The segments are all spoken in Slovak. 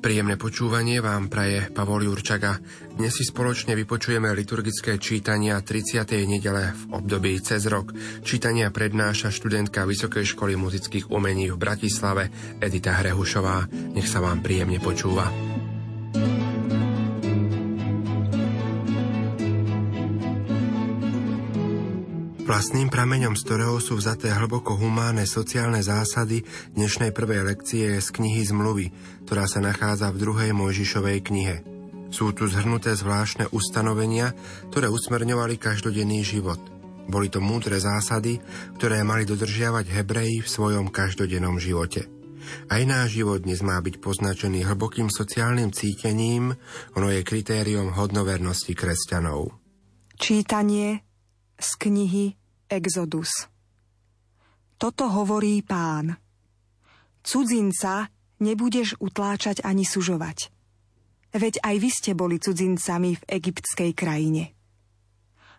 Príjemné počúvanie vám praje Pavol Jurčaga. Dnes si spoločne vypočujeme liturgické čítania 30. nedele v období cez rok. Čítania prednáša študentka Vysokej školy muzických umení v Bratislave Edita Hrehušová. Nech sa vám príjemne počúva. Vlastným prameňom, z ktorého sú vzaté hlboko humánne sociálne zásady dnešnej prvej lekcie je z knihy Zmluvy, ktorá sa nachádza v druhej Mojžišovej knihe. Sú tu zhrnuté zvláštne ustanovenia, ktoré usmerňovali každodenný život. Boli to múdre zásady, ktoré mali dodržiavať Hebreji v svojom každodennom živote. Aj náš život dnes má byť poznačený hlbokým sociálnym cítením, ono je kritériom hodnovernosti kresťanov. Čítanie z knihy Exodus. Toto hovorí pán. Cudzinca nebudeš utláčať ani sužovať. Veď aj vy ste boli cudzincami v egyptskej krajine.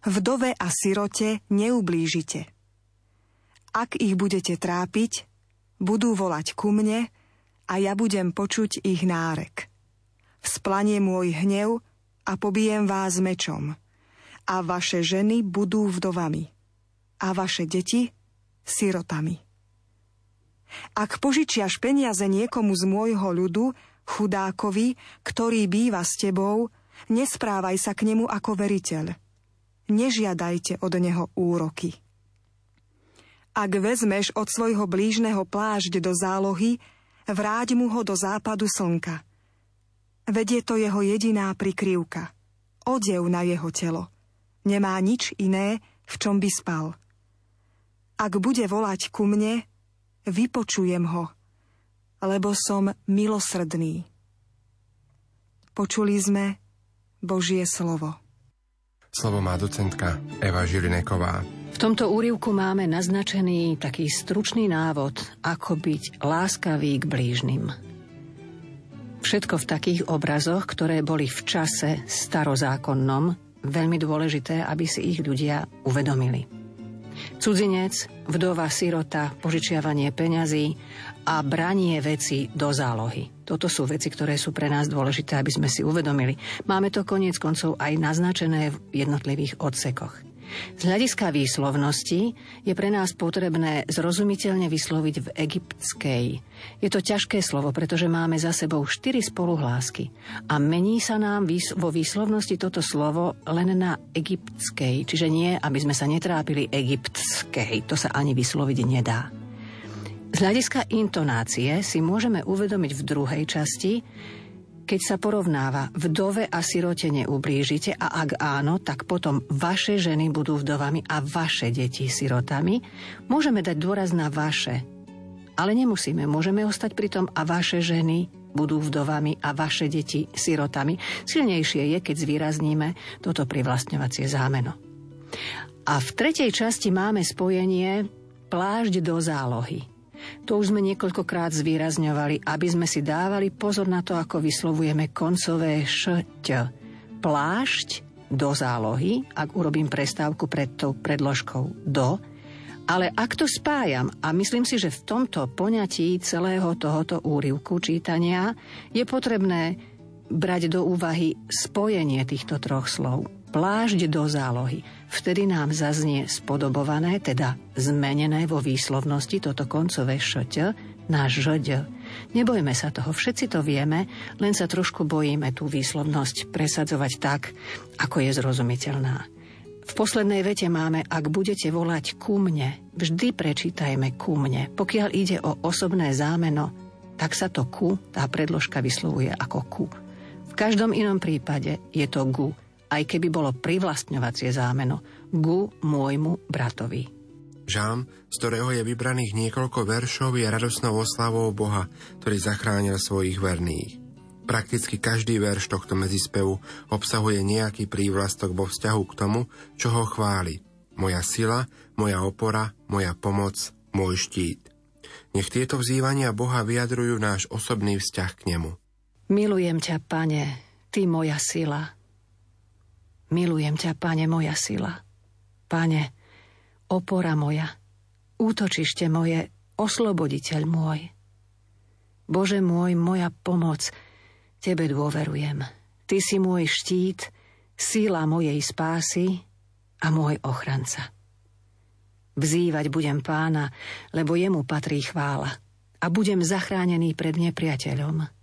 Vdove a sirote neublížite. Ak ich budete trápiť, budú volať ku mne a ja budem počuť ich nárek. Vzplanie môj hnev a pobijem vás mečom a vaše ženy budú vdovami a vaše deti sirotami. Ak požičiaš peniaze niekomu z môjho ľudu, chudákovi, ktorý býva s tebou, nesprávaj sa k nemu ako veriteľ. Nežiadajte od neho úroky. Ak vezmeš od svojho blížneho plášť do zálohy, vráť mu ho do západu slnka. Veď je to jeho jediná prikryvka, odev na jeho telo. Nemá nič iné, v čom by spal. Ak bude volať ku mne, vypočujem ho, lebo som milosrdný. Počuli sme Božie slovo. Slovo má docentka Eva Žilineková. V tomto úrivku máme naznačený taký stručný návod, ako byť láskavý k blížnym. Všetko v takých obrazoch, ktoré boli v čase starozákonnom, veľmi dôležité, aby si ich ľudia uvedomili. Cudzinec, vdova, sirota, požičiavanie peňazí a branie veci do zálohy. Toto sú veci, ktoré sú pre nás dôležité, aby sme si uvedomili. Máme to koniec koncov aj naznačené v jednotlivých odsekoch. Z hľadiska výslovnosti je pre nás potrebné zrozumiteľne vysloviť v egyptskej. Je to ťažké slovo, pretože máme za sebou štyri spoluhlásky a mení sa nám vo výslovnosti toto slovo len na egyptskej, čiže nie, aby sme sa netrápili egyptskej, to sa ani vysloviť nedá. Z hľadiska intonácie si môžeme uvedomiť v druhej časti, keď sa porovnáva vdove a sirote neublížite a ak áno, tak potom vaše ženy budú vdovami a vaše deti sirotami, môžeme dať dôraz na vaše. Ale nemusíme, môžeme ostať pri tom a vaše ženy budú vdovami a vaše deti sirotami. Silnejšie je, keď zvýrazníme toto privlastňovacie zámeno. A v tretej časti máme spojenie plážď do zálohy. To už sme niekoľkokrát zvýrazňovali, aby sme si dávali pozor na to, ako vyslovujeme koncové šť. Plášť do zálohy, ak urobím prestávku pred tou predložkou do, ale ak to spájam, a myslím si, že v tomto poňatí celého tohoto úrivku čítania je potrebné brať do úvahy spojenie týchto troch slov. Plážď do zálohy vtedy nám zaznie spodobované, teda zmenené vo výslovnosti toto koncové šť na žď. Nebojme sa toho, všetci to vieme, len sa trošku bojíme tú výslovnosť presadzovať tak, ako je zrozumiteľná. V poslednej vete máme, ak budete volať ku mne, vždy prečítajme ku mne. Pokiaľ ide o osobné zámeno, tak sa to ku, tá predložka vyslovuje ako ku. V každom inom prípade je to gu aj keby bolo privlastňovacie zámeno, ku môjmu bratovi. Žám, z ktorého je vybraných niekoľko veršov, je radosnou oslavou Boha, ktorý zachránil svojich verných. Prakticky každý verš tohto medzispevu obsahuje nejaký prívlastok vo vzťahu k tomu, čo ho chváli. Moja sila, moja opora, moja pomoc, môj štít. Nech tieto vzývania Boha vyjadrujú náš osobný vzťah k nemu. Milujem ťa, pane, ty moja sila. Milujem ťa, pane, moja sila. Pane, opora moja, útočište moje, osloboditeľ môj. Bože môj, moja pomoc, Tebe dôverujem. Ty si môj štít, síla mojej spásy a môj ochranca. Vzývať budem pána, lebo jemu patrí chvála a budem zachránený pred nepriateľom.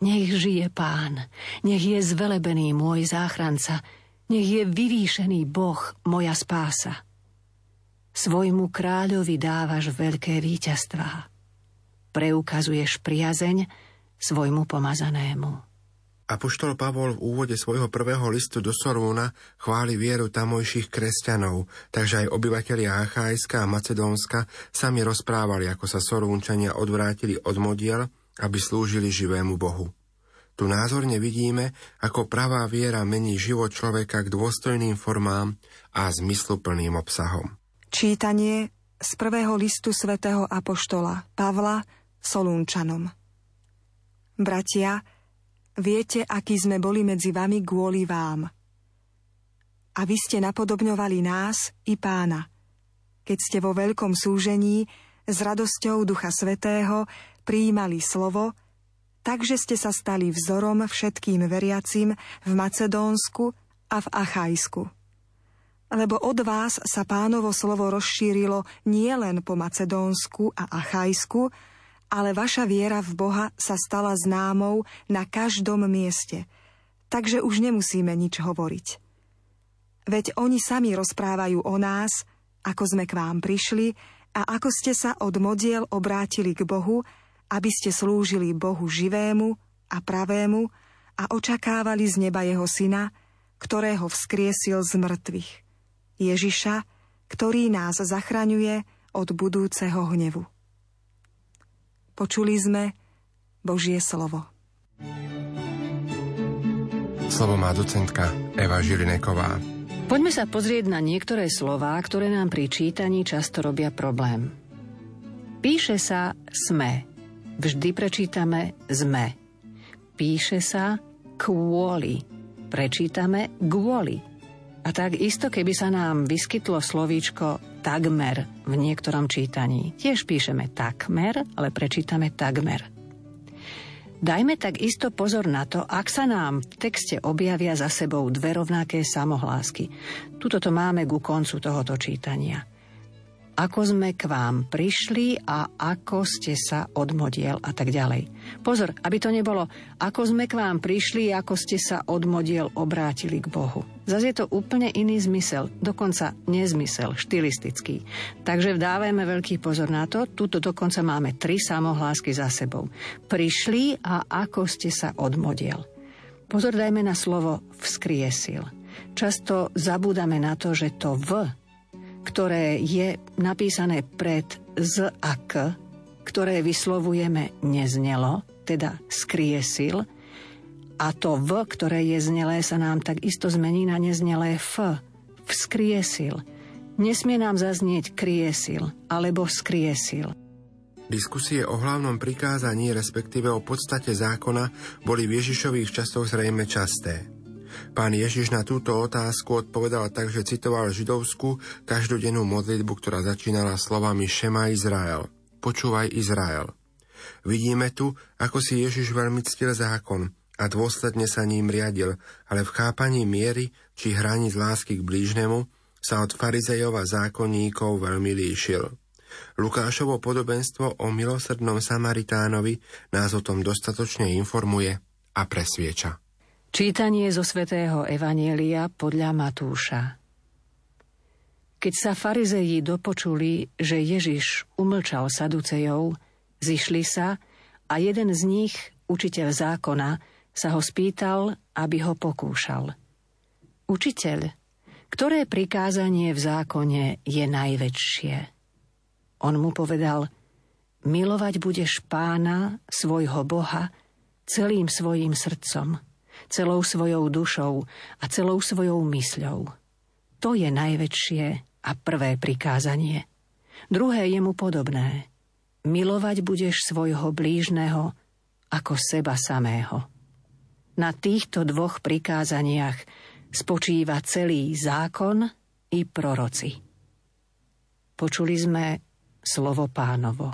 Nech žije pán, nech je zvelebený môj záchranca, nech je vyvýšený Boh moja spása. Svojmu kráľovi dávaš veľké víťazstvá. Preukazuješ priazeň svojmu pomazanému. Apoštol Pavol v úvode svojho prvého listu do Sorúna chváli vieru tamojších kresťanov, takže aj obyvatelia Achajska a Macedónska sami rozprávali, ako sa Sorúnčania odvrátili od modiel, aby slúžili živému Bohu. Tu názorne vidíme, ako pravá viera mení život človeka k dôstojným formám a zmysluplným obsahom. Čítanie z prvého listu svätého Apoštola Pavla Solúnčanom Bratia, Viete, aký sme boli medzi vami kvôli vám. A vy ste napodobňovali nás i pána. Keď ste vo veľkom súžení s radosťou Ducha Svetého prijímali slovo, takže ste sa stali vzorom všetkým veriacim v Macedónsku a v Achajsku. Lebo od vás sa pánovo slovo rozšírilo nielen po Macedónsku a Achajsku, ale vaša viera v Boha sa stala známou na každom mieste, takže už nemusíme nič hovoriť. Veď oni sami rozprávajú o nás, ako sme k vám prišli a ako ste sa od modiel obrátili k Bohu, aby ste slúžili Bohu živému a pravému a očakávali z neba jeho syna, ktorého vzkriesil z mŕtvych. Ježiša, ktorý nás zachraňuje od budúceho hnevu. Počuli sme Božie slovo. Slovo má docentka Eva Žilineková. Poďme sa pozrieť na niektoré slová, ktoré nám pri čítaní často robia problém. Píše sa sme. Vždy prečítame sme. Píše sa kvôli. Prečítame kvôli. A tak isto, keby sa nám vyskytlo slovíčko takmer v niektorom čítaní. Tiež píšeme takmer, ale prečítame takmer. Dajme tak isto pozor na to, ak sa nám v texte objavia za sebou dve rovnaké samohlásky. Tuto to máme ku koncu tohoto čítania ako sme k vám prišli a ako ste sa odmodiel a tak ďalej. Pozor, aby to nebolo, ako sme k vám prišli, ako ste sa odmodiel obrátili k Bohu. Zase je to úplne iný zmysel, dokonca nezmysel, štilistický. Takže vdávajme veľký pozor na to, tuto dokonca máme tri samohlásky za sebou. Prišli a ako ste sa odmodiel. Pozor dajme na slovo vzkriesil. Často zabúdame na to, že to v ktoré je napísané pred z a k, ktoré vyslovujeme neznelo, teda skriesil, a to v, ktoré je znelé, sa nám tak isto zmení na neznelé f, vzkriesil. Nesmie nám zaznieť kriesil alebo skriesil. Diskusie o hlavnom prikázaní, respektíve o podstate zákona, boli v Ježišových časoch zrejme časté. Pán Ježiš na túto otázku odpovedal tak, že citoval židovskú každodennú modlitbu, ktorá začínala slovami Šema Izrael. Počúvaj Izrael. Vidíme tu, ako si Ježiš veľmi ctil zákon a dôsledne sa ním riadil, ale v chápaní miery či hraníc lásky k blížnemu sa od farizejov a zákonníkov veľmi líšil. Lukášovo podobenstvo o milosrdnom Samaritánovi nás o tom dostatočne informuje a presvieča. Čítanie zo svätého Evanielia podľa Matúša. Keď sa farizeji dopočuli, že Ježiš umlčal Saducejov, zišli sa a jeden z nich, učiteľ zákona, sa ho spýtal, aby ho pokúšal. Učiteľ, ktoré prikázanie v zákone je najväčšie? On mu povedal, milovať budeš pána, svojho Boha, celým svojim srdcom – celou svojou dušou a celou svojou mysľou. To je najväčšie a prvé prikázanie. Druhé je mu podobné. milovať budeš svojho blížneho ako seba samého. Na týchto dvoch prikázaniach spočíva celý zákon i proroci. Počuli sme slovo pánovo.